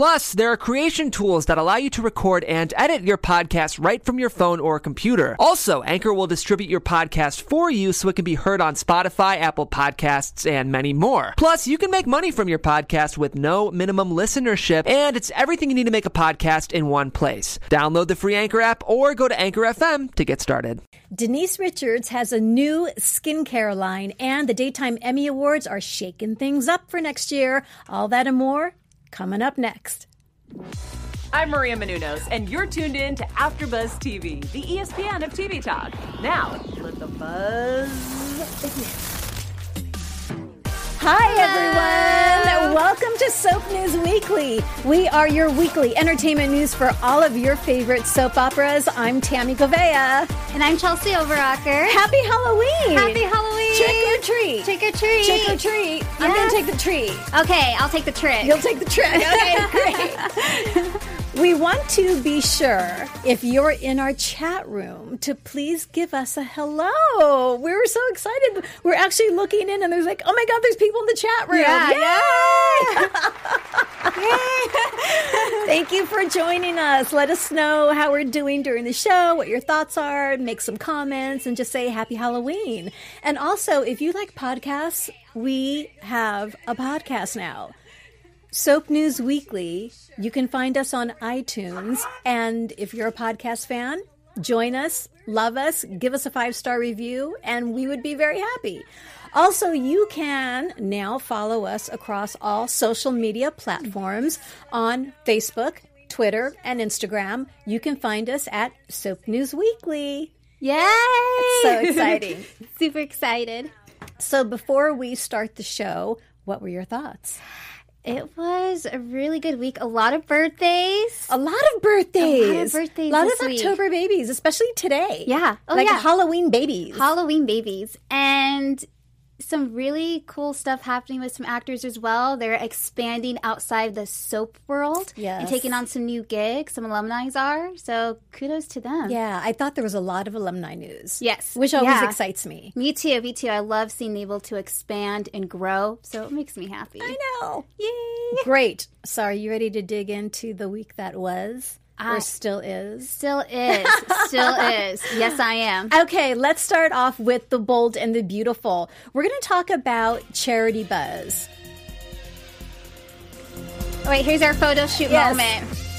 Plus, there are creation tools that allow you to record and edit your podcast right from your phone or computer. Also, Anchor will distribute your podcast for you so it can be heard on Spotify, Apple Podcasts, and many more. Plus, you can make money from your podcast with no minimum listenership, and it's everything you need to make a podcast in one place. Download the free Anchor app or go to Anchor FM to get started. Denise Richards has a new skincare line, and the Daytime Emmy Awards are shaking things up for next year. All that and more coming up next. I'm Maria Menounos, and you're tuned in to AfterBuzz TV, the ESPN of TV talk. Now, let the buzz begin. Hi, everyone. Welcome to Soap News Weekly. We are your weekly entertainment news for all of your favorite soap operas. I'm Tammy Govea. And I'm Chelsea Overacker. Happy Halloween. Happy Halloween. Trick or treat. Trick or treat. Trick or treat. I'm going to take the treat. Okay, I'll take the trick. You'll take the trick. Okay, great. We want to be sure if you're in our chat room to please give us a hello. We were so excited. We're actually looking in and there's like, oh my God, there's people in the chat room. Yeah, Yay! Thank you for joining us. Let us know how we're doing during the show, what your thoughts are, make some comments, and just say happy Halloween. And also, if you like podcasts, we have a podcast now. Soap News Weekly. You can find us on iTunes. And if you're a podcast fan, join us, love us, give us a five star review, and we would be very happy. Also, you can now follow us across all social media platforms on Facebook, Twitter, and Instagram. You can find us at Soap News Weekly. Yay! So exciting. Super excited. so, before we start the show, what were your thoughts? It was a really good week. A lot of birthdays. A lot of birthdays. A lot of birthdays A lot of week. October babies, especially today. Yeah. Oh, like yeah. Halloween babies. Halloween babies. And some really cool stuff happening with some actors as well. They're expanding outside the soap world and taking on some new gigs. Some alumni are. So kudos to them. yeah, I thought there was a lot of alumni news. Yes. Which always Yeah. excites me. Me too, me too. I love seeing able to expand and grow, so it makes me happy. I know. Yay! Great. So, are you ready to dig into the week that was I- or still is? Still is, still is. Yes, I am. Okay, let's start off with the bold and the beautiful. We're going to talk about Charity Buzz. Oh, wait, here's our photo shoot Yes. moment.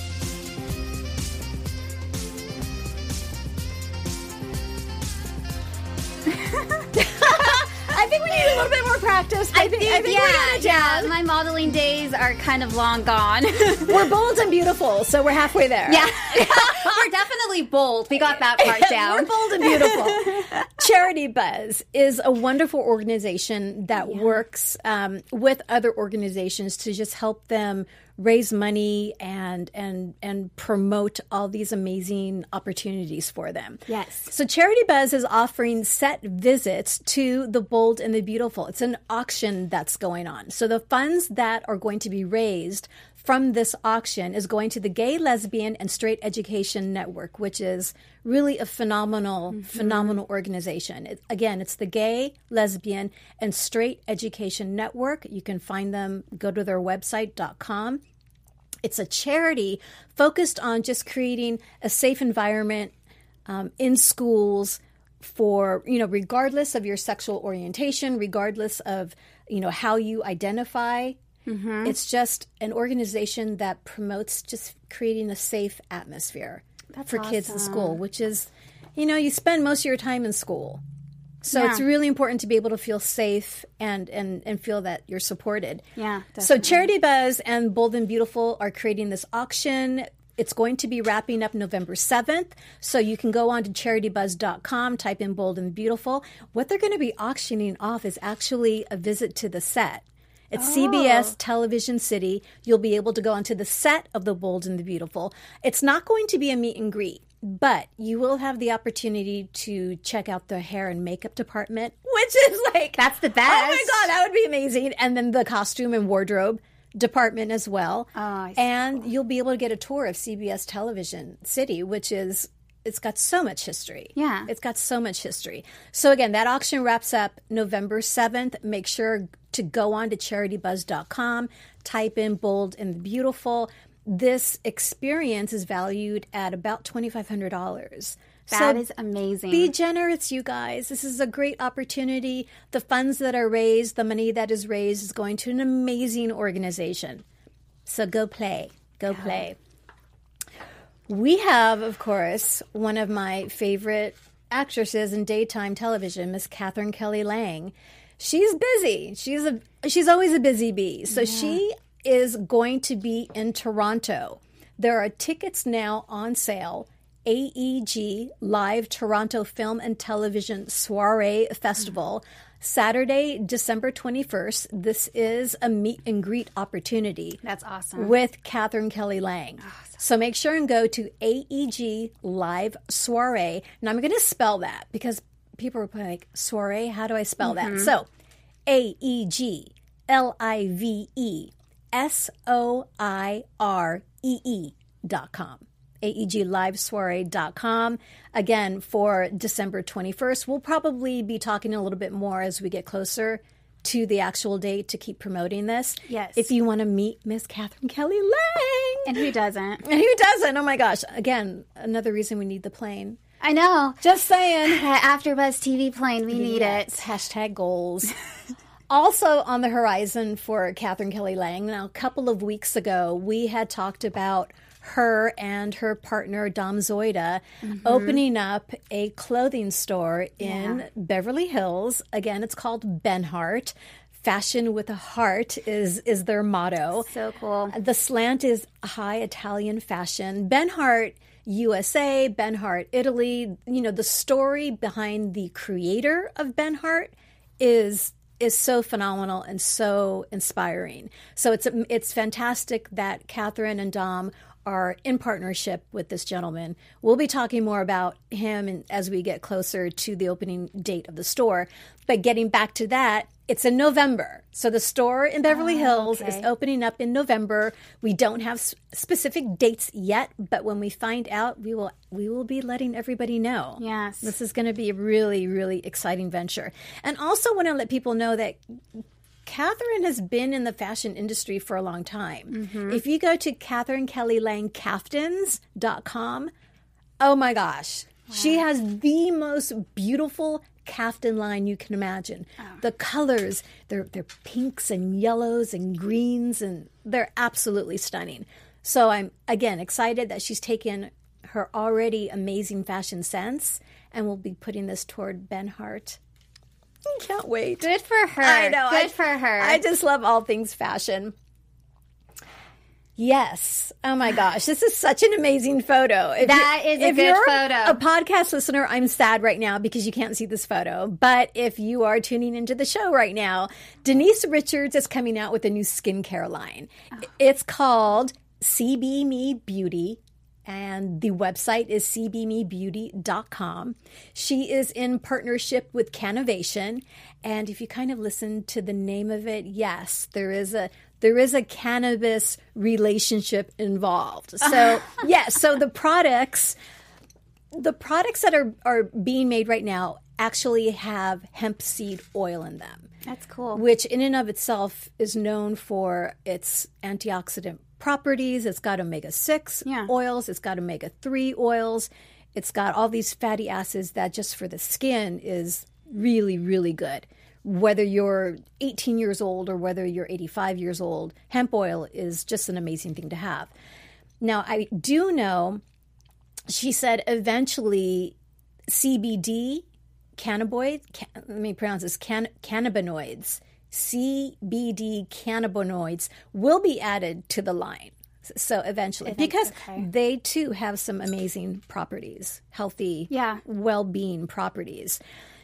I think we need a little bit more practice. I, think, I think yeah, yeah. My modeling days are kind of long gone. We're bold and beautiful, so we're halfway there. yeah, we're definitely bold. We got that part down. We're bold and beautiful. Charity Buzz is a wonderful organization that works um, with other organizations to just help them raise money and and and promote all these amazing opportunities for them. Yes. So Charity Buzz is offering set visits to the bold and the beautiful. It's an auction that's going on. So the funds that are going to be raised from this auction is going to the Gay, Lesbian, and Straight Education Network, which is really a phenomenal, mm-hmm. phenomenal organization. It, again, it's the Gay, Lesbian, and Straight Education Network. You can find them, go to their website.com. It's a charity focused on just creating a safe environment um, in schools for you know regardless of your sexual orientation regardless of you know how you identify. It's just an organization that promotes just creating a safe atmosphere for kids in school which is you know you spend most of your time in school so it's really important to be able to feel safe and and and feel that you're supported Yeah, so Charity Buzz and Bold and Beautiful are creating this auction. It's going to be wrapping up November 7th. So you can go on to charitybuzz.com, type in Bold and Beautiful. What they're going to be auctioning off is actually a visit to the set. It's oh. CBS Television City. You'll be able to go onto the set of The Bold and the Beautiful. It's not going to be a meet and greet, but you will have the opportunity to check out the hair and makeup department, which is like That's the best. Oh my god, that would be amazing. And then the costume and wardrobe department as well. Oh, I see. and you'll be able to get a tour of CBS Television City, which is it's got so much history. Yeah. It's got so much history. So again, that auction wraps up November 7th. Make sure to go on to charitybuzz.com, type in bold and beautiful. This experience is valued at about $2500. That is amazing. Be generous, you guys. This is a great opportunity. The funds that are raised, the money that is raised, is going to an amazing organization. So go play. Go play. We have, of course, one of my favorite actresses in daytime television, Miss Katherine Kelly Lang. She's busy. She's a she's always a busy bee. So she is going to be in Toronto. There are tickets now on sale. AEG Live Toronto Film and Television Soiree Festival. Saturday, December 21st. This is a meet and greet opportunity That's awesome. with Katherine Kelly Lang. So make sure and go to AEG Live Soiree. And I'm going to spell that because people are like, soiree? How do I spell that? Mm-hmm. So A E G L I V E S O I R E E dot com. AEGLiveSoiree.com. Again, for December 21st. We'll probably be talking a little bit more as we get closer to the actual date to keep promoting this. Yes. If you want to meet Miss Katherine Kelly Lang. and who doesn't? And who doesn't? Oh my gosh. Again, another reason we need the plane. I know. Just saying. That AfterBuzz TV plane, we need Yes, it. Hashtag goals. also on the horizon for Katherine Kelly Lang. Now, a couple of weeks ago, we had talked about her and her partner Dom Zoida mm-hmm. opening up a clothing store in Beverly Hills. Again, it's called Benhart. Fashion with a heart is is their motto. So cool. The slant is high Italian fashion. Benhart USA, Benhart Italy. You know, the story behind the creator of Benhart is is so phenomenal and so inspiring. So it's it's fantastic that Katherine and Dom are in partnership with this gentleman. We'll be talking more about him as we get closer to the opening date of the store. But getting back to that, it's in November. So the store in Beverly ah, Hills is opening up in November. We don't have s- specific dates yet, but when we find out, we will we will be letting everybody know. Yes. This is going to be a really really exciting venture. And also want to let people know that Katherine has been in the fashion industry for a long time. Mm-hmm. If you go to catherinekellylangcaftans.com, oh my gosh, she has the most beautiful caftan line you can imagine. Ah. The colors, they're, they're pinks and yellows and greens, and they're absolutely stunning. So I'm, again, excited that she's taken her already amazing fashion sense and will be putting this toward Benhart. I can't wait. Good for her. I know. Good I- for her. I just love all things fashion. Yes. Oh my gosh. This is such an amazing photo. If That is a if good you're photo. A podcast listener, I'm sad right now because you can't see this photo. But if you are tuning into the show right now, Denise Richards is coming out with a new skincare line. Oh. It's called CB Me Beauty and the website is cbmebeauty.com. She is in partnership with Canovation, and if you kind of listen to the name of it, yes, there is a there is a cannabis relationship involved. So, yes, so the products the products that are are being made right now actually have hemp seed oil in them That's cool. which in and of itself is known for its antioxidant properties. It's got omega 6 Yeah. oils, it's got omega 3 oils, it's got all these fatty acids that just for the skin is really, really good. Whether you're 18 years old or whether you're 85 years old, hemp oil is just an amazing thing to have. Now, I do know she said eventually CBD cannabinoid, ca- let me pronounce this, can, cannabinoids, CBD cannabinoids will be added to the line. So eventually, because okay. they too have some amazing properties, healthy, Yeah. well-being properties.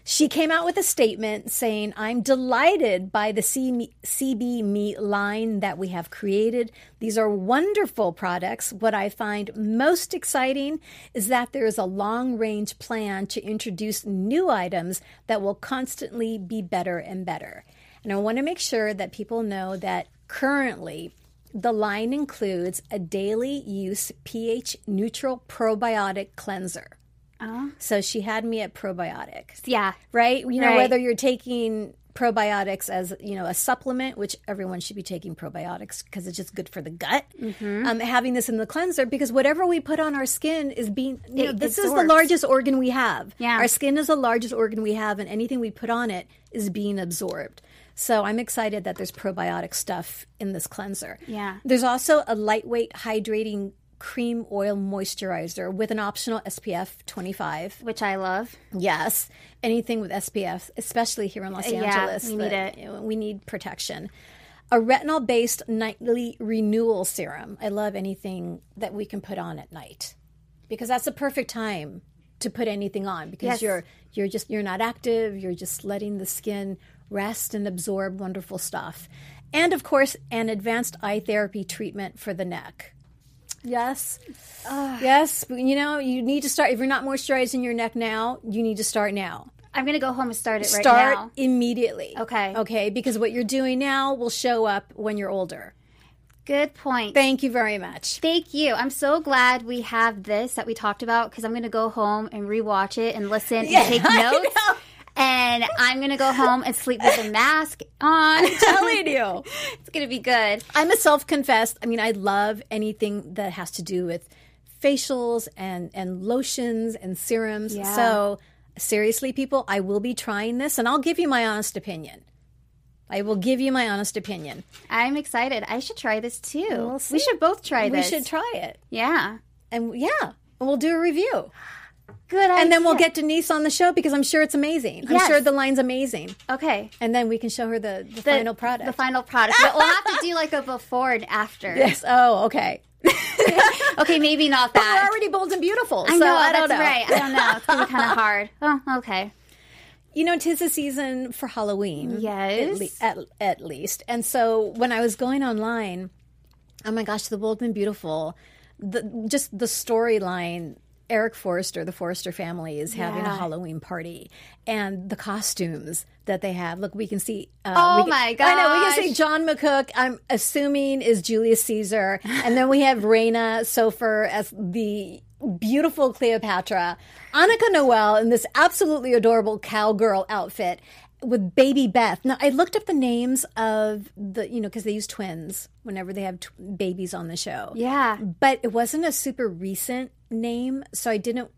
She came out with a statement saying, I'm delighted by the CB Me line that we have created. These are wonderful products. What I find most exciting is that there is a long range plan to introduce new items that will constantly be better and better. And I want to make sure that people know that currently the line includes a daily use pH neutral probiotic cleanser. So she had me at probiotics. Yeah. right? You know, Right. whether you're taking probiotics as you know a supplement, which everyone should be taking probiotics because it's just good for the gut. Mm-hmm. Um, having this in the cleanser because whatever we put on our skin is being. You know, this is the largest organ we have. Yeah. our skin is the largest organ we have, and anything we put on it is being absorbed. So I'm excited that there's probiotic stuff in this cleanser. Yeah. There's also a lightweight hydrating cream oil moisturizer with an optional SPF 25. Which I love. Yes, anything with SPF, especially here in Los Angeles, Yeah, we need it. we need protection. A retinol-based nightly renewal serum. I love anything that we can put on at night because that's the perfect time to put anything on because Yes. you're you're just you're not active. You're just letting the skin rest and absorb wonderful stuff. And of course, an advanced eye therapy treatment for the neck. Yes. yes. You know, you need to start. If you're not moisturizing your neck now, you need to start now. I'm gonna go home and start it right now. start now. immediately. Okay. Okay. Because what you're doing now will show up when you're older. Good point. Thank you very much. Thank you. I'm so glad we have this that we talked about because I'm going to go home and rewatch it and listen and take notes. And I'm going to go home and sleep with a mask on. Telling you. it's going to be good. I'm a self confessed. I mean, I love anything that has to do with facials and, and lotions and serums. Yeah. So, seriously, people, I will be trying this and I'll give you my honest opinion. I will give you my honest opinion. I'm excited. I should try this too. We'll we should both try We this. We should try it. Yeah. And yeah, and we'll do a review. Good idea. And then we'll get Denise on the show because I'm sure it's amazing. I'm sure the line's amazing. Okay. And then we can show her the, the, The final product. The final product. But we'll have to do like a before and after. yes. Oh, okay. Okay, maybe not that. We're already bold and beautiful. I so know, I don't that's know. right. I don't know. It's going to be kind of hard. Oh, okay. You know, tis the season for Halloween. Yes. At, le- at, at least. And so when I was going online, oh my gosh, the Bold and Beautiful, the, just the storyline. Eric Forrester, the Forrester family, is having a Halloween party, and the costumes that they have. Look, we can see. Uh, Oh can- my god! I know we can see. John McCook. I'm assuming is Julius Caesar, and then we have Rena Sofer as the beautiful Cleopatra, Annika Noelle in this absolutely adorable cowgirl outfit with baby Beth. Now I looked up the names of the you know because they use twins whenever they have babies on the show. Yeah. But it wasn't a super recent name, so I didn't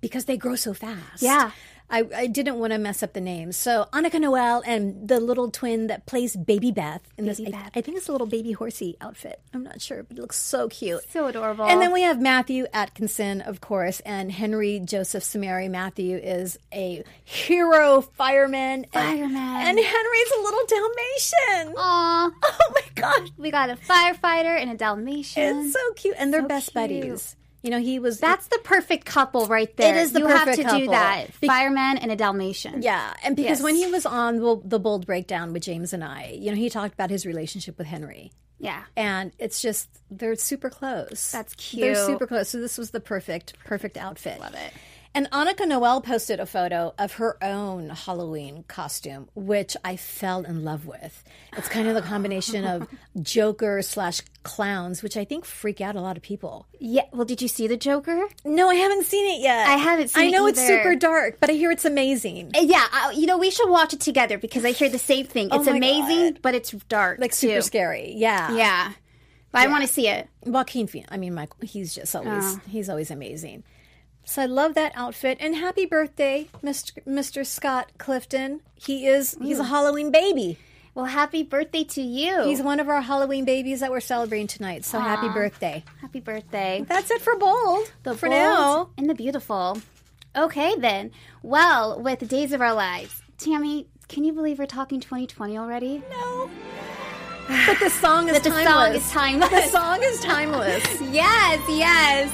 because they grow so fast. Yeah. I, I didn't want to mess up the names. So Annika Noelle and the little twin that plays Baby Beth in this, Baby I, Beth. I think it's a little baby horsey outfit. I'm not sure, but it looks so cute. So adorable. And then we have Matthew Atkinson, of course, and Henry Joseph Samiri. Matthew is a hero fireman. and- Fireman. And, Henry's a little Dalmatian. Aw. Oh my gosh. We got a firefighter and a Dalmatian. It's so cute. And they're So best cute. buddies. You know, he was. That's the perfect couple right there. It is the you have perfect to do that. Be- Fireman and a Dalmatian. Yeah, and because Yes. when he was on the, the Bold Breakdown with James and I, you know, he talked about his relationship with Henry. Yeah. And it's just they're super close. That's cute. They're super close. So this was the perfect, perfect outfit. Love it. And Annika Noelle posted a photo of her own Halloween costume, which I fell in love with. It's kind of the combination of Joker slash clowns, which I think freak out a lot of people. Yeah. Well, did you see the Joker? No, I haven't seen it yet. I haven't seen it. I it know it's super dark, but I hear it's amazing. Uh, Yeah. I, you know, we should watch it together because I hear the same thing. It's Oh amazing, God. but it's dark. Like super too. scary. Yeah. Yeah. But I want to see it. Joaquin Phoenix. I mean, Michael. He's just always Oh. he's always amazing. So I love that outfit and happy birthday, Mr. Mr. Scott Clifton. He is he's a mm. Halloween baby. Well, happy birthday to you. He's one of our Halloween babies that we're celebrating tonight. So happy birthday. happy birthday. That's it for bold. The for bold now. and the beautiful. Okay, then. Well, with days of our lives, Tammy, can you believe we're talking 2020 already? No. But the song is The timeless. song is timeless. The song is timeless. yes, yes.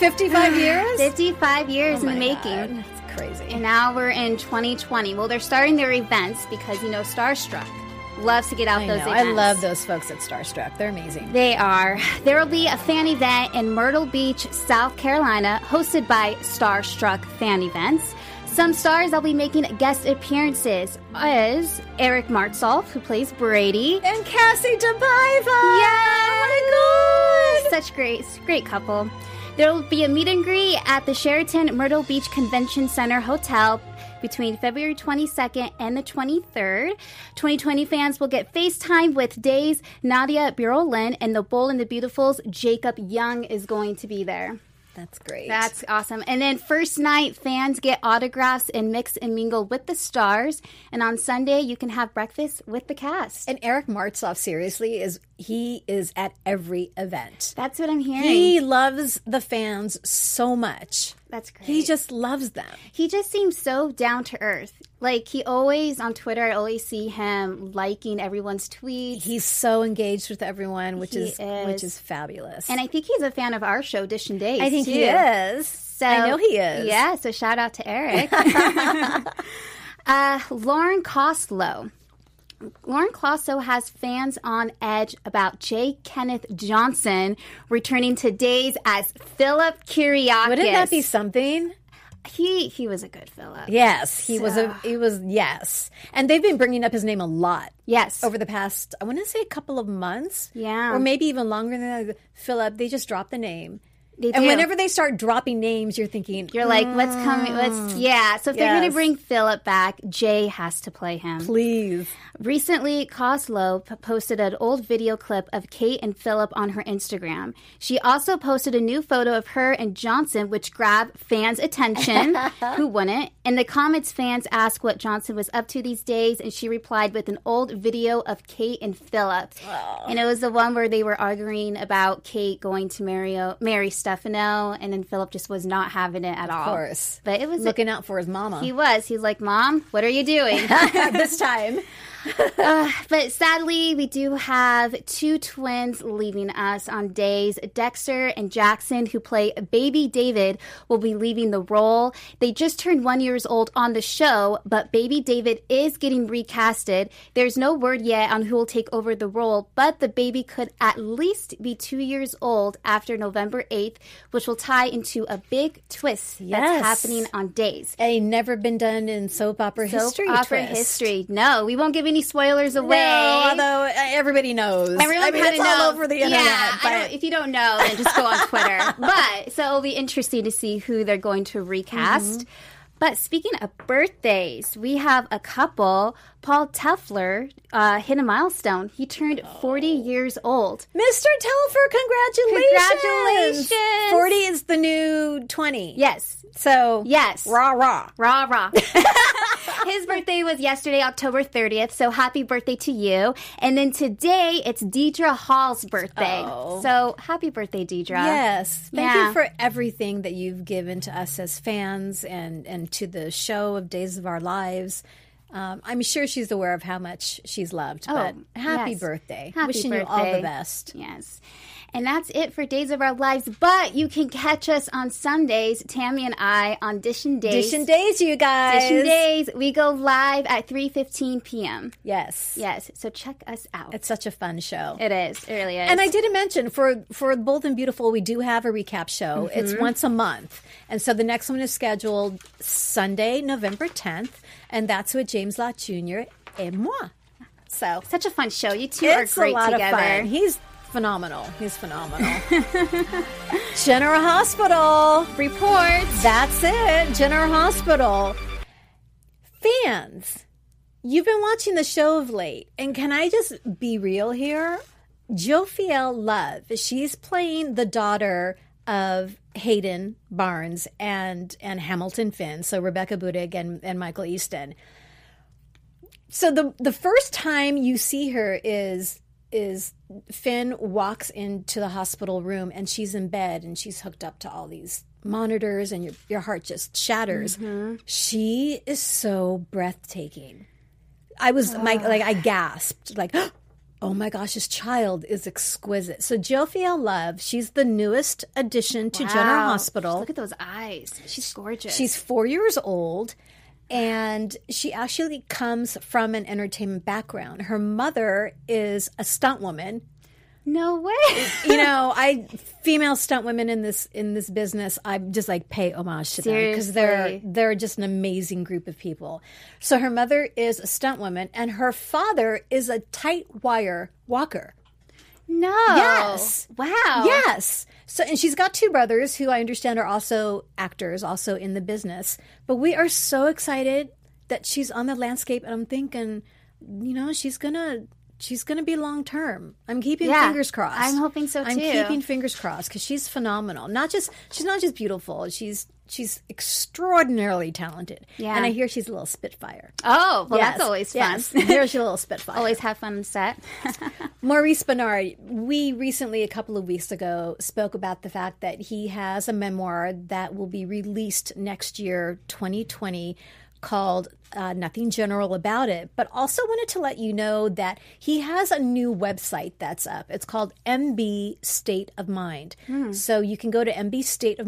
55 years? 55 years Oh in the making. God, That's crazy. And now we're in 2020. Well, they're starting their events because, you know, Starstruck loves to get out I those know. events. I love those folks at Starstruck. They're amazing. They are. There will be a fan event in Myrtle Beach, South Carolina, hosted by Starstruck Fan Events. Some stars that'll be making guest appearances is Eric Martsolf, who plays Brady. And Kassie DePaiva. Yeah, Oh my God. Such great, great couple. There will be a meet and greet at the Sheraton Myrtle Beach Convention Center Hotel between February 22nd and the 23rd. 2020 fans will get FaceTime with Days, Nadia Bjorlin, and the Bold and the Beautifuls. Jacob Young is going to be there. That's great. That's awesome. And then first night, fans get autographs and mix and mingle with the stars. And on Sunday, you can have breakfast with the cast. and Eric Martsolf, seriously, is he is at every event. That's what I'm hearing. He loves the fans so much. That's great. He just loves them. he just seems so down to earth. Like he always on Twitter, I always see him liking everyone's tweets. He's so engaged with everyone, which He is, which is. is fabulous. and I think he's a fan of our show, Dish and Days. I think too. he is. So, I know he is. Yeah, so shout out to Eric. uh, Lauren Koslow. Lauren Koslow has fans on edge about Jay Kenneth Johnson returning to days as Philip Kyriakis. Wouldn't that be something? He he was a good Philip. Yes, he was a. He was yes, and they've been bringing up his name a lot Yes. over the past. I want to say a couple of months. Yeah. or maybe even longer than that. Philip. They just dropped the name. They and do. whenever they start dropping names, you're thinking, You're like, what's coming? What's hmm. yeah? So if they're going. To bring Philip back, Jay has to play him. please. Recently, Koslow posted an old video clip of Kate and Philip on her Instagram. She also posted a new photo of her and Johnson, which grabbed fans' attention. Who wouldn't? In the comments, fans asked what Johnson was up to these days, and she replied with an old video of Kate and Philip. And it was the one where they were arguing about Kate going to marry, marry Stefano, and then Philip just was not having it at all. Of course, But it was looking out for his mama he was. He's like, Mom, what are you doing? this time. Uh, but sadly, we do have two twins leaving us on days. Dexter and Jackson, who play baby David, will be leaving the role. They just turned one years old on the show, but baby David is getting recasted. There's no word yet on who will take over the role, but the baby could at least be two years old after November 8th, which will tie into a big twist Yes. that's happening on days. A never been done in soap opera Soap history. opera twist. history. No, we won't give any spoilers away. No, although uh, everybody knows. Everyone I mean, kind of all over the internet. Yeah, but- if you don't know, then just go on Twitter. but so it'll be interesting to see who they're going to recast. Mm-hmm. But speaking of birthdays, we have a couple. Paul Telfer uh, hit a milestone. He turned 40 years old. Mr. Telfer, congratulations! Congratulations! 40 is the new 20. Yes. So, Yes. rah, rah. Rah, rah. His birthday was yesterday, October 30th. So happy birthday to you. And then today, it's Deidre Hall's birthday. Oh. So happy birthday, Deidre. Yes. Thank Yeah. you for everything that you've given to us as fans and, and to the show of Days of Our Lives. Um, I'm sure she's aware of how much she's loved. but happy Oh, yes. birthday. Happy Wishing you all the best. Yes. And that's it for Days of Our Lives. But you can catch us on Sundays, Tammy and I, on Dish and Days. Dish and Days, you guys. Dish and Days. We go live at 3.15 p.m. Yes. Yes. So check us out. It's such a fun show. it is. It really is. And I didn't mention for for Bold and Beautiful, we do have a recap show. Mm-hmm. It's once a month, and so the next one is scheduled Sunday, November tenth, and that's with James Lott Jr. and moi. So Such a fun show. You two it's are great a lot together. of fun. He's phenomenal. He's phenomenal. General Hospital. Reports. That's it. General Hospital. Fans, you've been watching the show of late, and can I just be real here? Jophielle Love, she's playing the daughter of Hayden Barnes and and Hamilton Finn, so Rebecca Budig and, and Michael Easton. So the the first time you see her is is Finn walks into the hospital room and she's in bed and she's hooked up to all these monitors and your your heart just shatters. Mm-hmm. She is so breathtaking. I was my like I gasped like oh, oh my gosh this child is exquisite. So Jophielle Love, she's the newest addition to General Wow. Hospital. Look at those eyes. She's gorgeous. She's four years old, and she actually comes from an entertainment background. Her mother is a stunt woman. No way. You know, I female stunt women in this in this business. I just like pay homage to them because they're they're just an amazing group of people. So her mother is a stunt woman, and her father is a tight wire walker. No. Yes. Wow. Yes. So, and she's got two brothers who I understand are also actors, also in the business. But we are so excited that she's on the landscape, and I'm thinking, you know, she's gonna. She's going to be long term. I'm keeping Yeah. fingers crossed. I'm hoping so, too. I'm keeping fingers crossed because she's phenomenal. Not just she's not just beautiful. She's she's extraordinarily talented. Yeah. And I hear she's a little spitfire. Oh, well, Yes, that's always fun. yes. I hear she's a little spitfire. always have fun on set. Maurice Benard, we recently, a couple of weeks ago, spoke about the fact that he has a memoir that will be released next year, 2020, called uh, Nothing General About It. But also wanted to let you know that he has a new website that's up. It's called MB State of Mind. So you can go to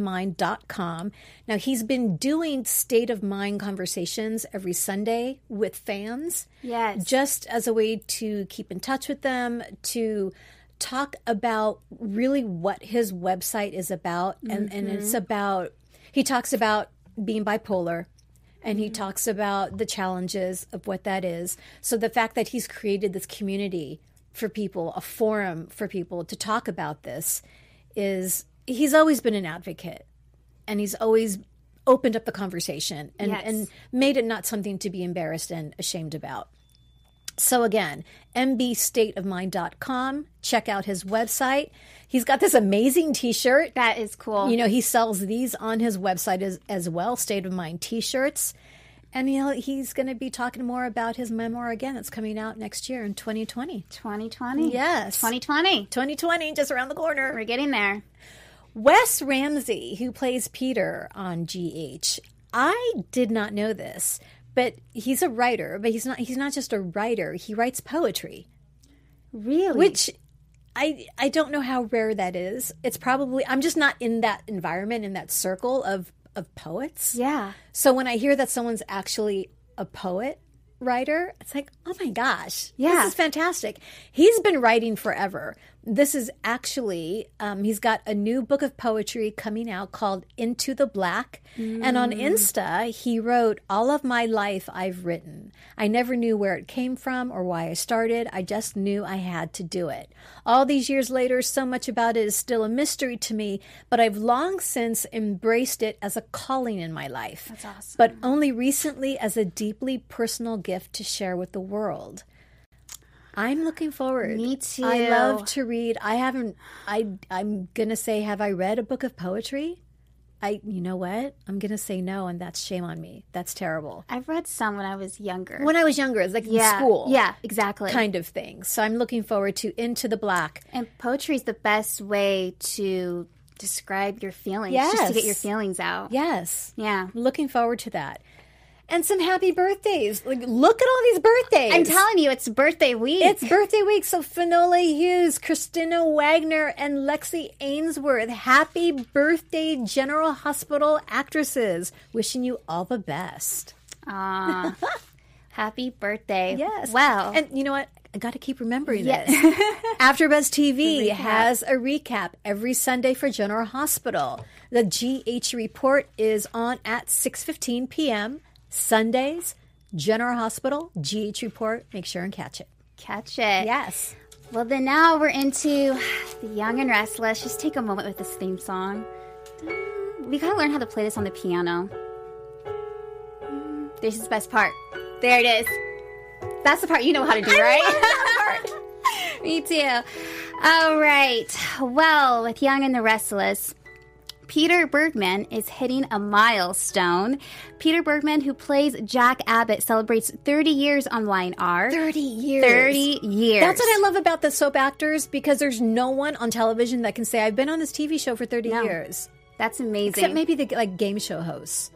mbstateofmind.com. Now, he's been doing state of mind conversations every Sunday with fans Yes. just as a way to keep in touch with them, to talk about really what his website is about. And, and it's about, he talks about being bipolar. And he talks about the challenges of what that is. So the fact that he's created this community for people, a forum for people to talk about this, is he's always been an advocate and he's always opened up the conversation and, Yes. and made it not something to be embarrassed and ashamed about. So again, mbstateofmind.com. Check out his website. He's got this amazing t-shirt. that is cool. You know, he sells these on his website as, as well, State of Mind t-shirts. And he'll, he's going to be talking more about his memoir again. That's coming out next year in 2020. 2020. Yes. 2020. 2020, just around the corner. We're getting there. Wes Ramsey, who plays Peter on GH, I did not know this, but he's a writer. But he's not. He's not just a writer. He writes poetry, Really? which I I don't know how rare that is. It's probably I'm just not in that environment in that circle of of poets. Yeah. So when I hear that someone's actually a poet writer, it's like, oh my gosh, Yeah. this is fantastic. He's been writing forever. This is actually, um, he's got a new book of poetry coming out called Into the Black. And on Insta, he wrote, All of my life I've written. I never knew where it came from or why I started. I just knew I had to do it. All these years later, so much about it is still a mystery to me, but I've long since embraced it as a calling in my life. That's awesome. But only recently as a deeply personal gift to share with the world. I'm looking forward. Me too. I love to read. I haven't I I'm going to say have I read a book of poetry? I you know what? I'm going to say no and that's shame on me. That's terrible. I've read some when I was younger. When I was younger, it was like yeah. in school. Yeah, exactly. Kind of thing. So I'm looking forward to Into the Black. And poetry is the best way to describe your feelings, just to get your feelings out. Yes. Yeah. Looking forward to that. And some happy birthdays. Like look at all these birthdays. I'm telling you, it's birthday week. It's birthday week, so Finola Hughes, Kristina Wagner, and Lexi Ainsworth. Happy birthday, General Hospital actresses. Wishing you all the best. Aw. happy birthday. Yes. Wow. And you know what? I got to keep remembering Yes. this. AfterBuzz TV has a recap every Sunday for General Hospital. The GH report is on at 6:15 p.m. Sundays. General Hospital GH report. Make sure and catch it. Catch it. Yes. Well, then now we're into the Young and Restless. Just take a moment with this theme song. We gotta learn how to play this on the piano. This is the best part. There it is. That's the part you know how to do, right? Me too. All right. Well, with Young and the Restless, Peter Bergman is hitting a milestone. Peter Bergman, who plays Jack Abbott, celebrates 30 years on YNR. 30 years. 30 years. That's what I love about the soap actors because there's no one on television that can say I've been on this TV show for 30 No. years. That's amazing. Except maybe the like game show hosts.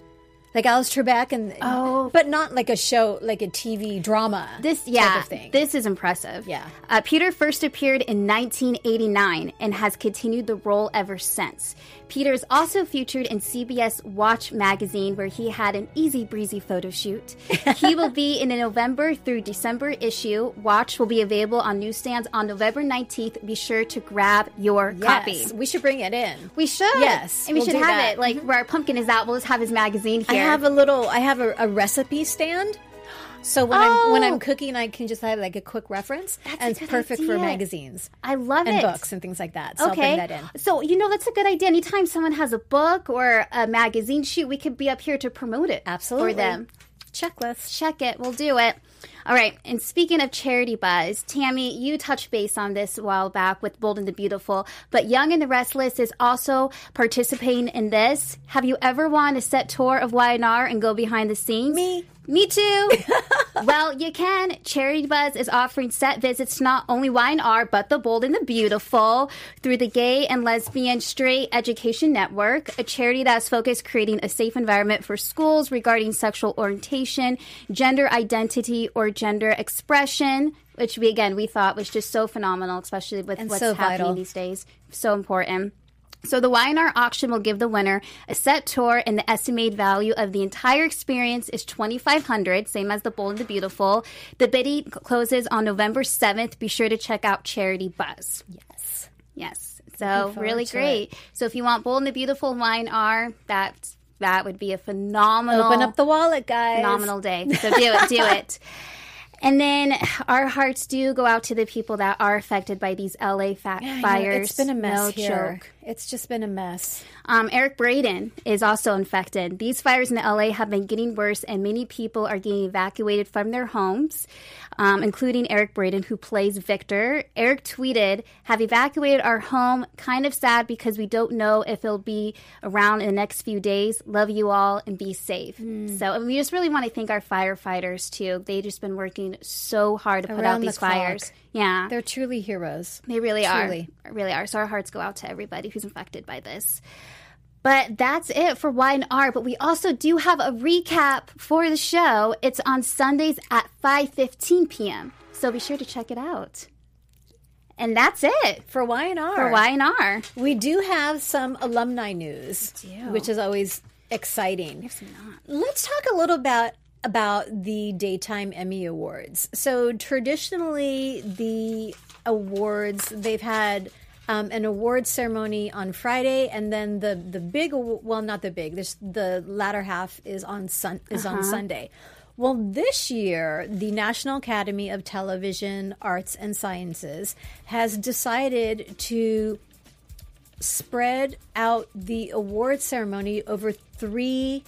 Like Alex Trebek and Oh. but not like a show like a TV drama. This, type yeah, of thing. this is impressive. Yeah. Uh, Peter first appeared in 1989 and has continued the role ever since. Peter is also featured in CBS Watch magazine, where he had an easy breezy photo shoot. he will be in a November through December issue. Watch will be available on newsstands on November 19th. Be sure to grab your copy. We should bring it in. We should. Yes, And we we'll should have that. it. Like, mm-hmm. where our pumpkin is out, we'll just have his magazine here. I have a little I have a, a recipe stand So when I'm when Oh. I'm cooking, I can just have like a quick reference, That's and it's perfect for magazines I love it. and it. books and things like that. So I'll Okay. bring that in. So, you know, that's a good idea. Anytime someone has a book or a magazine shoot, we could be up here to promote it Absolutely. for them. Checklist. Check it. We'll do it. All right. And speaking of charity buzz, Tammy, you touched base on this a while back with Bold and the Beautiful, but Young and the Restless is also participating in this. Have you ever won a set tour of YNR and go behind the scenes? Me. Me too. well, you can. Charity Buzz is offering set visits to not only YNR, but the Bold and the Beautiful through the Gay and Lesbian Straight Education Network, a charity that's focused creating a safe environment for schools regarding sexual orientation, gender identity, or gender expression. Which we again we thought was just so phenomenal, especially with And what's so happening vital. these days. So important. So the YNR auction will give the winner a set tour, and the estimated value of the entire experience is twenty five hundred, same as the Bold and the Beautiful. The bidding closes on November seventh. Be sure to check out Charity Buzz. Yes. Yes, so really great. So if you want Bold and the Beautiful YNR, that that would be a phenomenal Open up the wallet, guys. phenomenal day. So do it, do it. And then our hearts do go out to the people that are affected by these LA fa- know, fires. It's been a mess no here. joke. It's just been a mess. Um, Eric Braeden is also infected. These fires in LA have been getting worse, and many people are getting evacuated from their homes, um, including Eric Braeden, who plays Victor. Eric tweeted, Have evacuated our home. Kind of sad because we don't know if it'll be around in the next few days. Love you all and be safe. Hmm. So, and we just really want to thank our firefighters, too. They've just been working so hard to put out Around the these clock. fires. Yeah. They're truly heroes. They really Truly. are. Really are. So our hearts go out to everybody who's infected by this. But that's it for Y&R. But we also do have a recap for the show. It's on Sundays at 5.15 p.m. So be sure to check it out. And that's it For Y&R. for Y&R. We do have some alumni news, which is always exciting. Let's talk a little about about the daytime Emmy Awards. So traditionally, the awards they've had um, an award ceremony on Friday, and then the the big well, not the big. This the latter half is on sun is on Sunday. Well, this year, the National Academy of Television Arts and Sciences has decided to spread out the award ceremony over three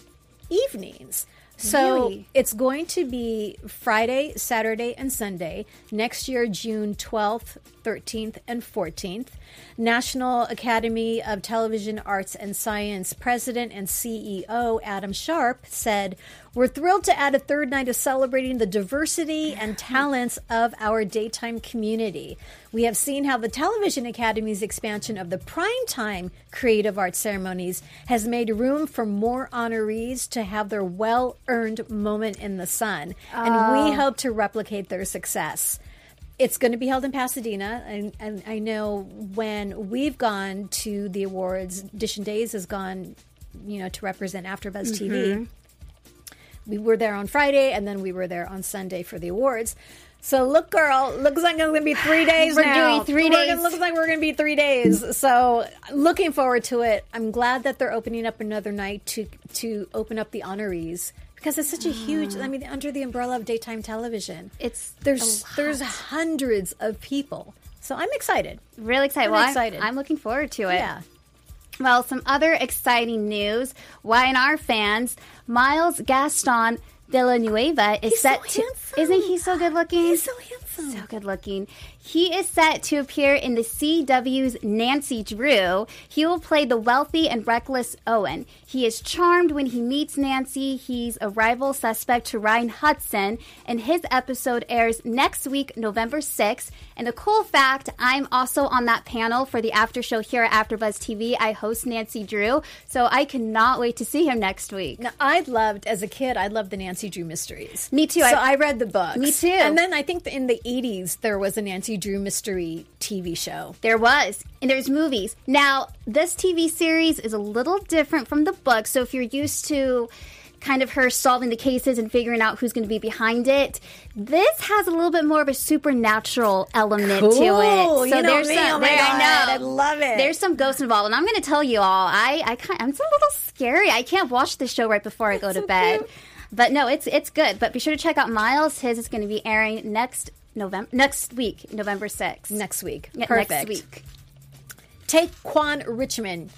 evenings. So Really? it's going to be Friday, Saturday, and Sunday next year, June 12th, 13th, and 14th. National Academy of Television Arts and Science President and CEO Adam Sharp said, We're thrilled to add a third night of celebrating the diversity and talents of our daytime community. We have seen how the Television Academy's expansion of the primetime creative arts ceremonies has made room for more honorees to have their well earned moment in the sun. And we ah. hope to replicate their success. It's going to be held in Pasadena, and, and I know when we've gone to the awards, Dish and Days has gone, you know, to represent AfterBuzz TV. Mm-hmm. We were there on Friday, and then we were there on Sunday for the awards. So look, girl, looks like it's going to be three days We're now. doing three We're gonna- days. looks like we're going to be three days. So looking forward to it. I'm glad that they're opening up another night to to open up the honorees because it's such a huge. I mean, under the umbrella of daytime television, It's there's there's hundreds of people. So I'm excited. Really excited. I'm well, I'm- excited. I'm looking forward to it. Yeah. Well, some other exciting news. Y&R fans, Miles Gaston Villanueva is He's set so to. handsome. Isn't he so good looking? He's so handsome. So good looking. He is set to appear in the CW's Nancy Drew. He will play the wealthy and reckless Owen. He is charmed when he meets Nancy. He's a rival suspect to Ryan Hudson, and his episode airs next week, November 6th. And a cool fact I'm also on that panel for the after show here at AfterBuzz TV. I host Nancy Drew, so I cannot wait to see him next week. Now, I loved as a kid. I loved the Nancy Drew mysteries. Me too. So I- I, read the books. Me too. And then I think in the '80s there was a Nancy Drew mystery TV show. There was. And there's movies. Now, this TV series is a little different from the book. So if you're used to kind of her solving the cases and figuring out who's going to be behind it, this has a little bit more of a supernatural element to Cool. it. You know there's me. some, Oh my there- God. I know. I love it. There's some ghosts involved, and I'm going to tell you all. I, I kind, I'm a little scary. I can't watch the show right before I go to so bed. cute. But no, it's it's good. But be sure to check out Miles. His is going to be airing next November next week, November sixth. Next week. Perfect. Next week. Tequan Richmond,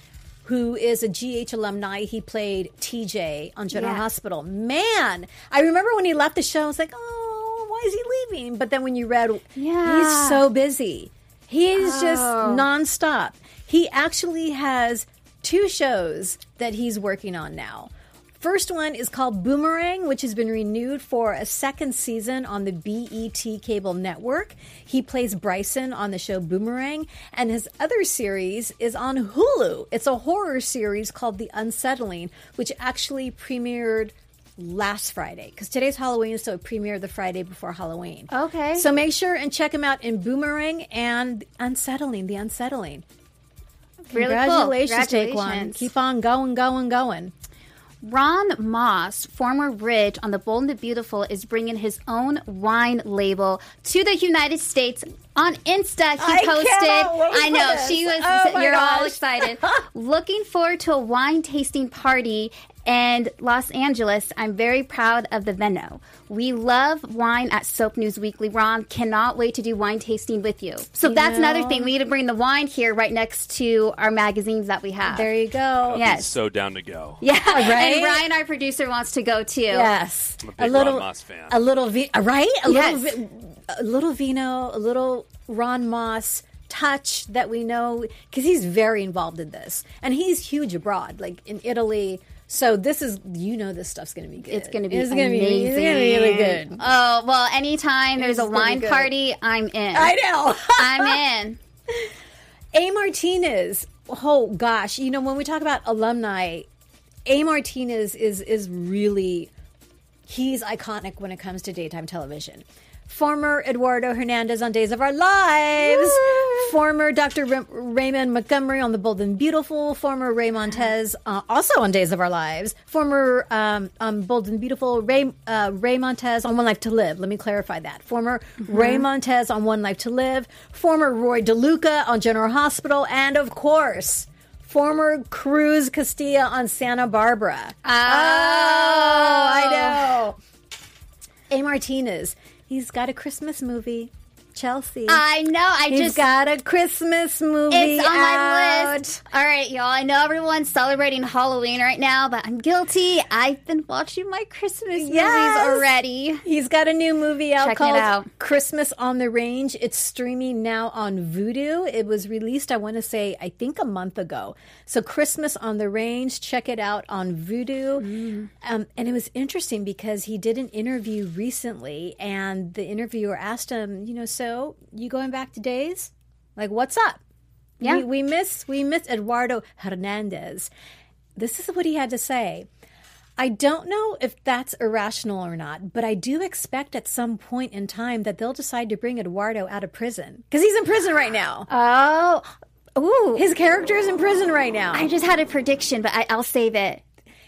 who is a GH alumni. He played TJ on General Yeah. Hospital. Man, I remember when he left the show, I was like, oh, why is he leaving? But then when you read, Yeah. he's so busy. He's just Oh. nonstop. He actually has two shows that he's working on now. First one is called Boomerang, which has been renewed for a second season on the BET cable network. He plays Bryson on the show Boomerang, and his other series is on Hulu. It's a horror series called The Unsettling, which actually premiered last Friday because today's Halloween, so it premiered the Friday before Halloween. Okay. So make sure and check him out in Boomerang and Unsettling, The Unsettling. Really cool. Congratulations, Tequan. Congratulations. Keep on going, going, going. Ron Moss, former Ridge on the Bold and the Beautiful, is bringing his own wine label to the United States. On Insta, he I posted. I know she was. Oh you're all excited. Looking forward to a wine tasting party and Los Angeles. I'm very proud of the Veno. We love wine at Soap News Weekly. Ron cannot wait to do wine tasting with you. So that's another thing. We need to bring the wine here right next to our magazines that we have. There you go. Yes. So down to go. Yeah, Right? And Ryan, our producer, wants to go too. Yes, I'm a big little, Ron Moss fan. A little, vi- uh, right? A Yes. little, vi- a little vino, a little Ron Moss touch that we know because he's very involved in this, and he's huge abroad, like in Italy. So this is, you know, this stuff's to be good. It's to be It's amazing. gonna be, it's gonna be really good. Oh well, anytime there's a It's gonna wine party, I'm in. I know. I'm in. A. Martinez. Oh gosh, you know when we talk about alumni, A. Martinez is is really he's iconic when it comes to daytime television. Former Eduardo Hernandez on Days of Our Lives. Former Dr. Ra- Raymond Montgomery on The Bold and Beautiful. Former Ray Montez uh, also on Days of Our Lives. Former um, um, Bold and Beautiful Ray, uh, Ray Montez on One Life to Live. Let me clarify that. Former Ray Montez on One Life to Live. Former Roy DiLucca on General Hospital. And of course, former Cruz Castillo on Santa Barbara. Oh, I know. A. Martinez. He's got a Christmas movie. Chelsea. I know. I He's just got a Christmas movie. it's on my list. All right, y'all. I know everyone's celebrating Halloween right now, but I'm guilty. I've been watching my Christmas Yes. movies already. He's got a new movie out Check it called out. Christmas on the Range. It's streaming now on Vudu. It was released, I want to say, I think a month ago. So Christmas on the Range, check it out on Vudu. Mm. Um, and it was interesting because he did an interview recently, and the interviewer asked him, you know, so you going back to days? Like, what's up? Yeah. We, we miss we miss Eduardo Hernandez. This is what he had to say. I don't know if that's irrational or not, but I do expect at some point in time that they'll decide to bring Eduardo out of prison because he's in prison right now. Oh, ooh. His character is in prison right now. I just had a prediction, but I, I'll save it.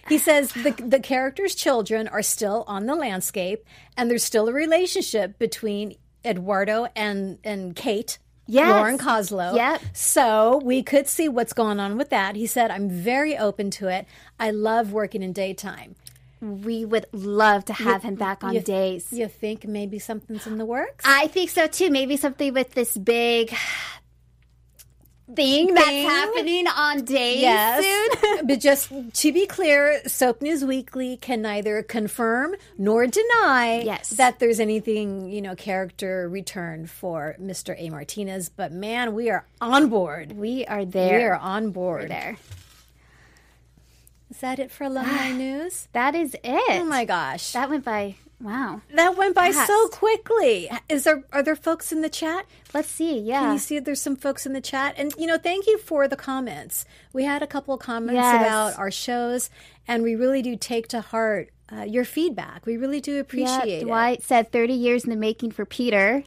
He says the the character's children are still on the landscape, and there's still a relationship between Eduardo and and Kate. Yes. Lauren Koslow. Yep. So we could see what's going on with that. He said, I'm very open to it. I love working in daytime. We would love to have him back on You- days. You think maybe something's in the works? I think so too. Maybe something with this big thing, Thing? that's happening on days soon. but just to be clear, Soap News Weekly can neither confirm nor deny Yes. that there's anything, you know, character return for Mr. A. Martinez. But man, we are on board. We are there. We are on board. We're there. Is that it for alumni news? That is it. Oh my gosh. That went by. Wow. That went by Fast. so quickly. Is there are there folks in the chat? Let's see. Yeah. Can you see there's some folks in the chat? And you know, thank you for the comments. We had a couple of comments Yes. about our shows, and we really do take to heart uh, your feedback. We really do appreciate yeah, it. Dwight said 30 years in the making for Peter.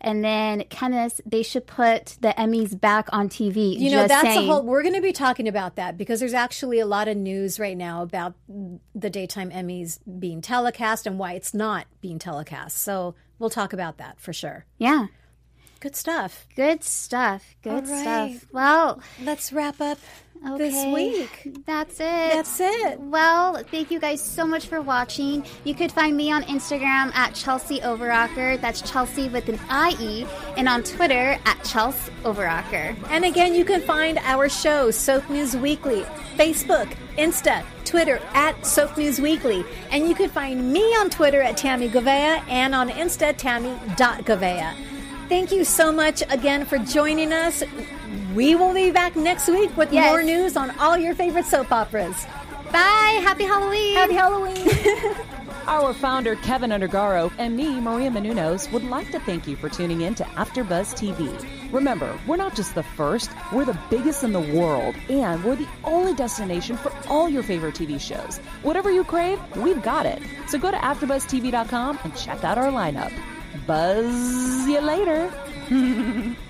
And then Kenneth, they should put the Emmys back on TV. You know, that's saying. a whole. We're going to be talking about that because there's actually a lot of news right now about the daytime Emmys being telecast and why it's not being telecast. So we'll talk about that for sure. Yeah. Good stuff. Good stuff. Good right. stuff. Well, Let's wrap up this week. That's it. That's it. Well, thank you guys so much for watching. You could find me on Instagram at Chelsea Overrocker. That's Chelsea with an IE. And on Twitter at Chelsea Overrocker. And again, you can find our show, Soap News Weekly, Facebook, Insta, Twitter at Soap News Weekly. And you can find me on Twitter at Tammy Gavea and on Insta, Tammy.Gavea. Thank you so much again for joining us. We will be back next week with Yes. more news on all your favorite soap operas. Bye. Happy Halloween. Happy Halloween. Our founder, Keven Undergaro, and me, Maria Menounos, would like to thank you for tuning in to AfterBuzz TV. Remember, we're not just the first, we're the biggest in the world, and we're the only destination for all your favorite TV shows. Whatever you crave, we've got it. So go to AfterBuzzTV.com and check out our lineup. Buzz you later.